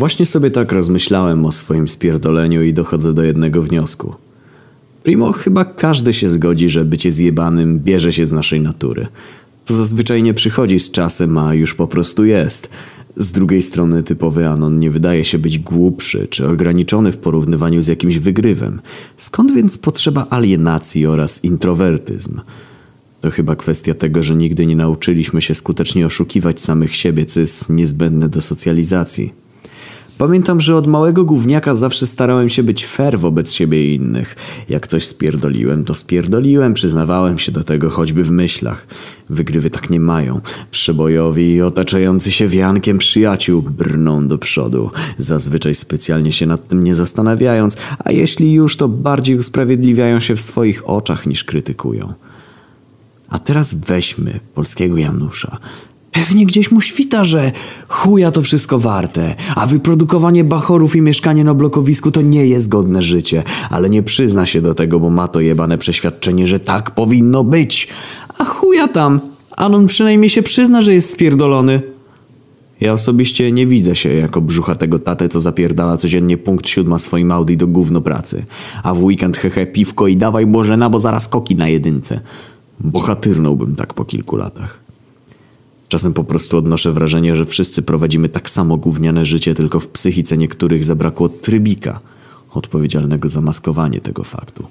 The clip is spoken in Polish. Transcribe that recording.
Właśnie sobie tak rozmyślałem o swoim spierdoleniu i dochodzę do jednego wniosku. Primo, chyba każdy się zgodzi, że bycie zjebanym bierze się z naszej natury. To zazwyczaj nie przychodzi z czasem, a już po prostu jest. Z drugiej strony typowy Anon nie wydaje się być głupszy czy ograniczony w porównywaniu z jakimś wygrywem. Skąd więc potrzeba alienacji oraz introwertyzm? To chyba kwestia tego, że nigdy nie nauczyliśmy się skutecznie oszukiwać samych siebie, co jest niezbędne do socjalizacji. Pamiętam, że od małego gówniaka zawsze starałem się być fair wobec siebie i innych. Jak coś spierdoliłem, to spierdoliłem, przyznawałem się do tego choćby w myślach. Wygrywy tak nie mają. Przebojowi i otaczający się wiankiem przyjaciół brną do przodu, zazwyczaj specjalnie się nad tym nie zastanawiając, a jeśli już, to bardziej usprawiedliwiają się w swoich oczach niż krytykują. A teraz weźmy polskiego Janusza. Pewnie gdzieś mu świta, że chuja to wszystko warte, a wyprodukowanie bachorów i mieszkanie na blokowisku to nie jest godne życie, ale nie przyzna się do tego, bo ma to jebane przeświadczenie, że tak powinno być. A chuja tam, Anon przynajmniej się przyzna, że jest spierdolony. Ja osobiście nie widzę się jako brzucha tego tatę, co zapierdala codziennie punkt siódma swoim Audi do gówno pracy. A w weekend hehe piwko i dawaj Bożena, bo zaraz koki na jedynce. Bohatyrnąłbym tak po kilku latach. Czasem po prostu odnoszę wrażenie, że wszyscy prowadzimy tak samo gówniane życie, tylko w psychice niektórych zabrakło trybika odpowiedzialnego za maskowanie tego faktu.